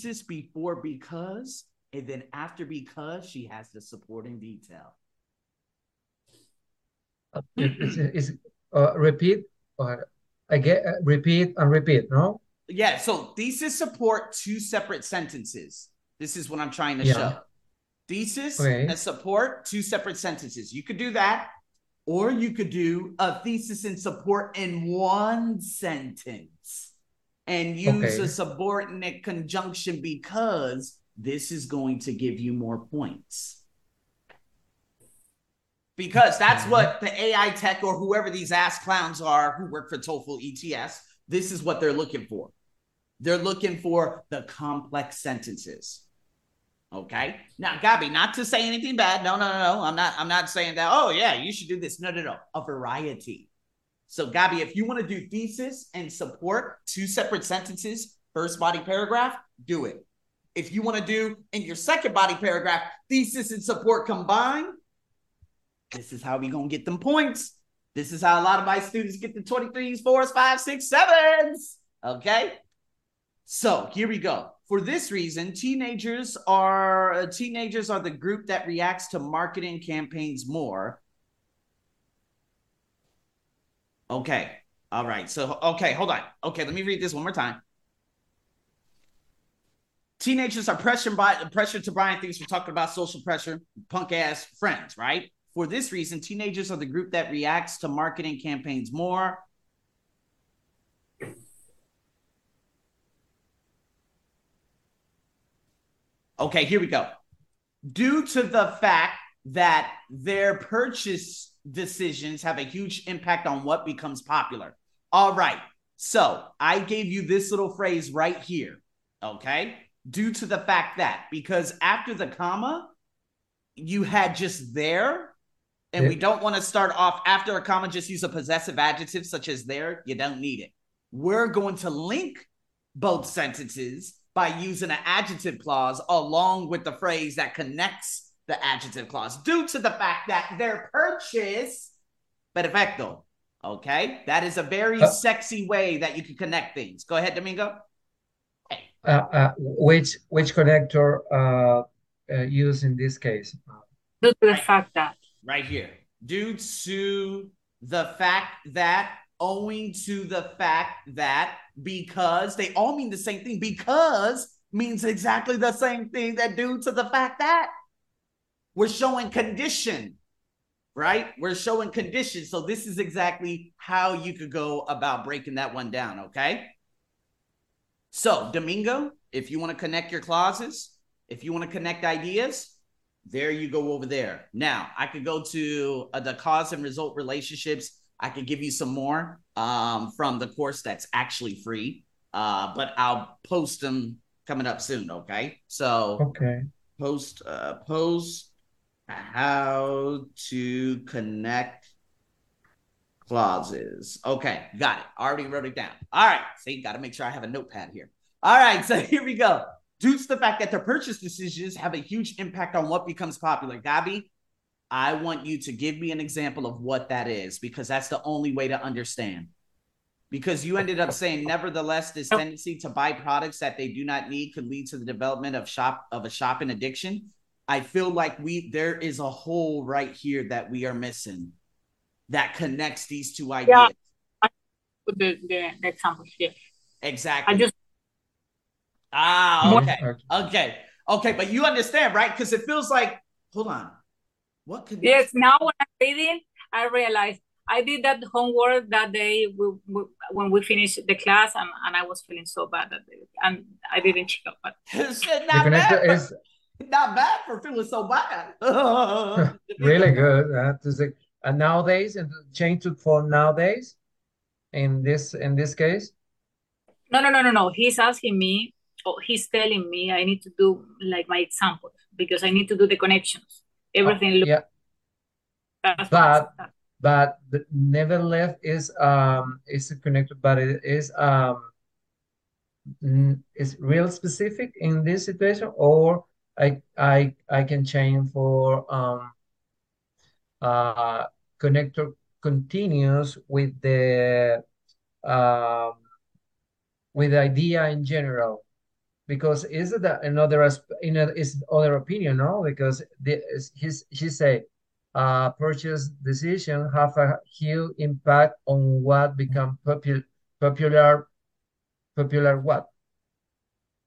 thesis before because, and then after because, she has the supporting detail. Uh, is, is uh, repeat or again uh, repeat and repeat no yeah so thesis support two separate sentences this is what i'm trying to Yeah. show thesis Okay. and support two separate sentences you could do that or you could do a thesis and support in one sentence and use Okay. a subordinate conjunction because this is going to give you more points because that's what the AI tech or whoever these ass clowns are who work for TOEFL ETS, this is what they're looking for. They're looking for the complex sentences. Okay. Now, Gabi, not to say anything bad. No, no, no, no. I'm not, I'm not saying that, oh yeah, you should do this. No, no, no. A variety. So, Gabi, if you want to do thesis and support two separate sentences, first body paragraph, do it. If you want to do in your second body paragraph, thesis and support combined, this is how we gonna get them points. This is how a lot of my students get the 23s, 4s, 5s, 6s, 7s. Okay. So here we go. For this reason, teenagers are teenagers are the group that reacts to marketing campaigns more. Okay. All right. So okay, hold on. Okay, let me read this one more time. Teenagers are pressured by pressure to buy things. We're talking about social pressure, punk ass friends, right? For this reason, teenagers are the group that reacts to marketing campaigns more. Okay, here we go. Due to the fact that their purchase decisions have a huge impact on what becomes popular. All right. So I gave you this little phrase right here. Okay. Due to the fact that, because after the comma, you had just there, and we don't want to start off after a comma, just use a possessive adjective such as there. You don't need it. We're going to link both sentences by using an adjective clause along with the phrase that connects the adjective clause due to the fact that their purchase perfecto okay? That is a very Uh, sexy way that you can connect things. Go ahead domingo. Uh, uh, which which connector uh, uh use in this case? Due to the fact that. right here. Due to the fact that owing to the fact that because they all mean the same thing. Because means exactly the same thing that due to the fact that we're showing condition right we're showing condition so this is exactly how you could go about breaking that one down okay so domingo if you want to connect your clauses if you want to connect ideas there you go over there. Now I could go to uh, the cause and result relationships. I could give you some more um, from the course that's actually free, uh, but I'll post them coming up soon. Okay, so okay post uh, post how to connect clauses. Okay, got it. Already wrote it down. All right, see, got to make sure I have a notepad here. All right, so here we go. Due to the fact that the purchase decisions have a huge impact on what becomes popular, Gabi, I want you to give me an example of what that is because that's the only way to understand. Because you ended up saying, nevertheless, this tendency to buy products that they do not need could lead to the development of shop of a shopping addiction. I feel like we there is a hole right here that we are missing that connects these two ideas. Yeah, With the, the, the examples, yes. Exactly. I just ah, okay. okay Okay. Okay, but you understand, right? Because it feels like, hold on. What could yes. Now when I'm reading, I realize I did that homework that day we, we, when we finished the class, and, and I was feeling so bad that day, and I didn't check up. But It's the not bad, connector for, is not bad for feeling so bad. really good uh, to say, uh, nowadays and change to for nowadays in this in this case no, no, no, no, no. He's asking me, or he's telling me I need to do like my examples because I need to do the connections. Everything. looks yeah that's what but I said. but the nevertheless is um is connected but it is um is real specific in this situation or I I I can change for um uh connector continues with the um with the idea in general. Because is it another you know is other opinion no? Because the, his he say uh purchase decision have a huge impact on what become popular popular popular what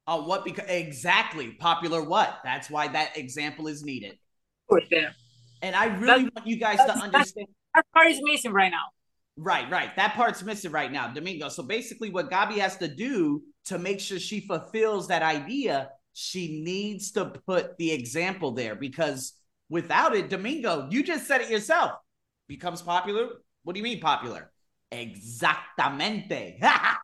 uh, what because exactly popular what that's why that example is needed for sure and i really want you guys to understand that part is missing right now Right, right. That part's missing right now, Domingo. So basically, what Gabi has to do to make sure she fulfills that idea, she needs to put the example there because without it, Domingo, you just said it yourself, becomes popular. What do you mean popular? Exactamente.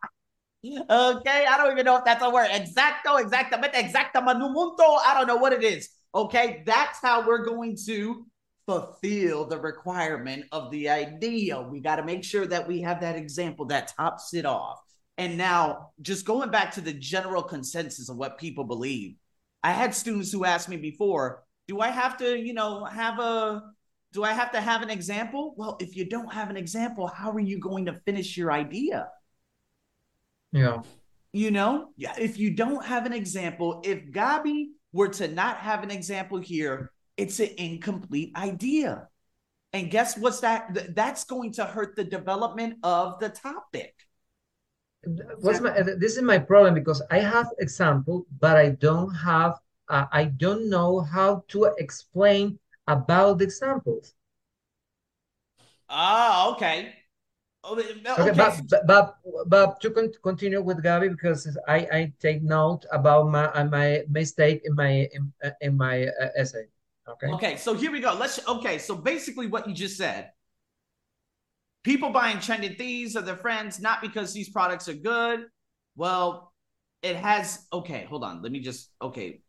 okay, I don't even know if that's a word. Exacto, exactamente, exacta manumundo. I don't know what it is. Okay, that's how we're going to fulfill the requirement of the idea. We got to make sure that we have that example that tops it off. And now, just going back to the general consensus of what people believe, I had students who asked me before, do I have to, you know, have a do I have to have an example? Well, if you don't have an example, how are you going to finish your idea? Yeah. You know, yeah, if you don't have an example, if Gabi were to not have an example here, it's an incomplete idea. And guess what's that? That's going to hurt the development of the topic. What's my, this is my problem because I have example, but I don't have, uh, I don't know how to explain about the examples. Ah, okay. Oh, okay, but, but to con continue with Gabi because I, I take note about my my mistake in my in, in my uh, essay. Okay. Okay, so here we go. Let's okay, so basically what you just said. People buying trending thieves are their friends, not because these products are good. Well, it has okay, hold on. Let me just okay.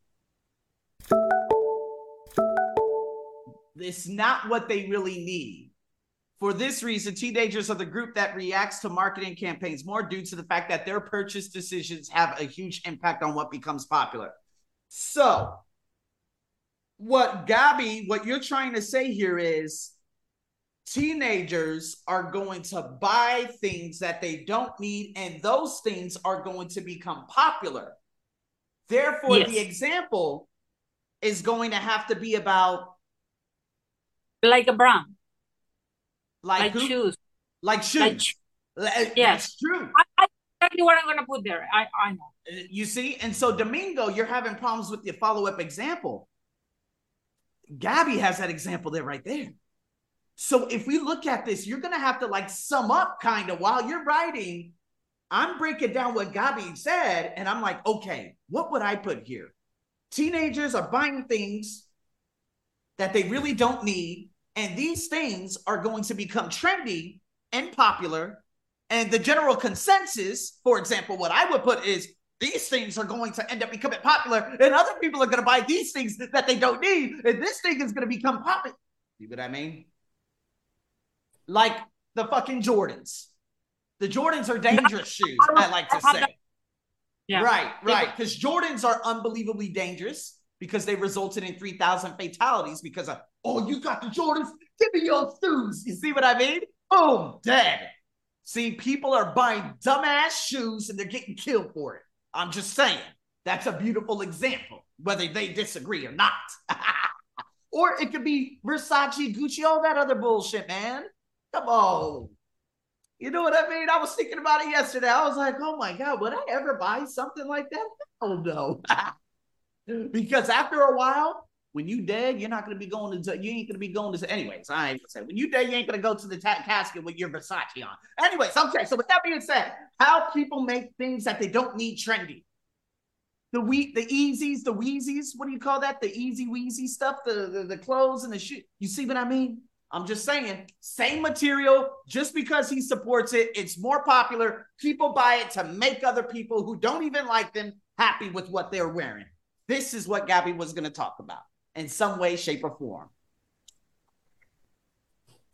It's not what they really need. For this reason, teenagers are the group that reacts to marketing campaigns more due to the fact that their purchase decisions have a huge impact on what becomes popular. So, what Gabi, what you're trying to say here is teenagers are going to buy things that they don't need, and those things are going to become popular. Therefore, yes. the example is going to have to be about like a brand, like, like shoes, like shoes. Like, yes, true. I, I, exactly what I'm going to put there. I, I know. Uh, you see, and so Domingo, you're having problems with the follow up example Gabi has that example there right there. So if we look at this, you're going to have to like sum up kind of while you're writing. I'm breaking down what Gabi said, and I'm like, okay, what would I put here? Teenagers are buying things that they really don't need, and these things are going to become trendy and popular. And the general consensus, for example, what I would put is these things are going to end up becoming popular, and other people are going to buy these things that they don't need, and this thing is going to become popular. See what I mean? Like the fucking Jordans. The Jordans are dangerous shoes, I like to say. Yeah. Right, right. Because Jordans are unbelievably dangerous because they resulted in 3,000 fatalities because of, oh, you got the Jordans, give me your shoes. You see what I mean? Boom, dead. See, people are buying dumbass shoes and they're getting killed for it. I'm just saying that's a beautiful example, whether they disagree or not. or it could be Versace, Gucci, all that other bullshit, man. Come on. You know what I mean? I was thinking about it yesterday. I was like, oh my God, would I ever buy something like that? Oh no. because after a while, when you dead, you're not going to be going to, you ain't going to be going to, anyways, I ain't gonna say, when you dead, you ain't going to go to the ta- casket with your Versace on. Anyways, okay. So with that being said, how people make things that they don't need trendy. The we the easies, the wheezies, what do you call that? The easy wheezy stuff, the, the, the clothes and the shit. You see what I mean? I'm just saying, same material, just because he supports it, it's more popular. People buy it to make other people who don't even like them happy with what they're wearing. This is what Gabi was going to talk about in some way, shape, or form.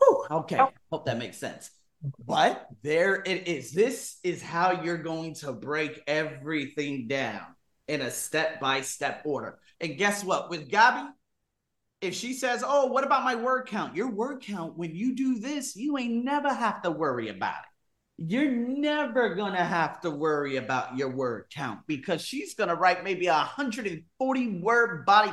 Whew, okay, hope that makes sense. But there it is. This is how you're going to break everything down in a step by step order. And guess what? With Gabi, if she says, Oh, what about my word count? Your word count, when you do this, you ain't never have to worry about it. You're never going to have to worry about your word count because she's going to write maybe a 140 word body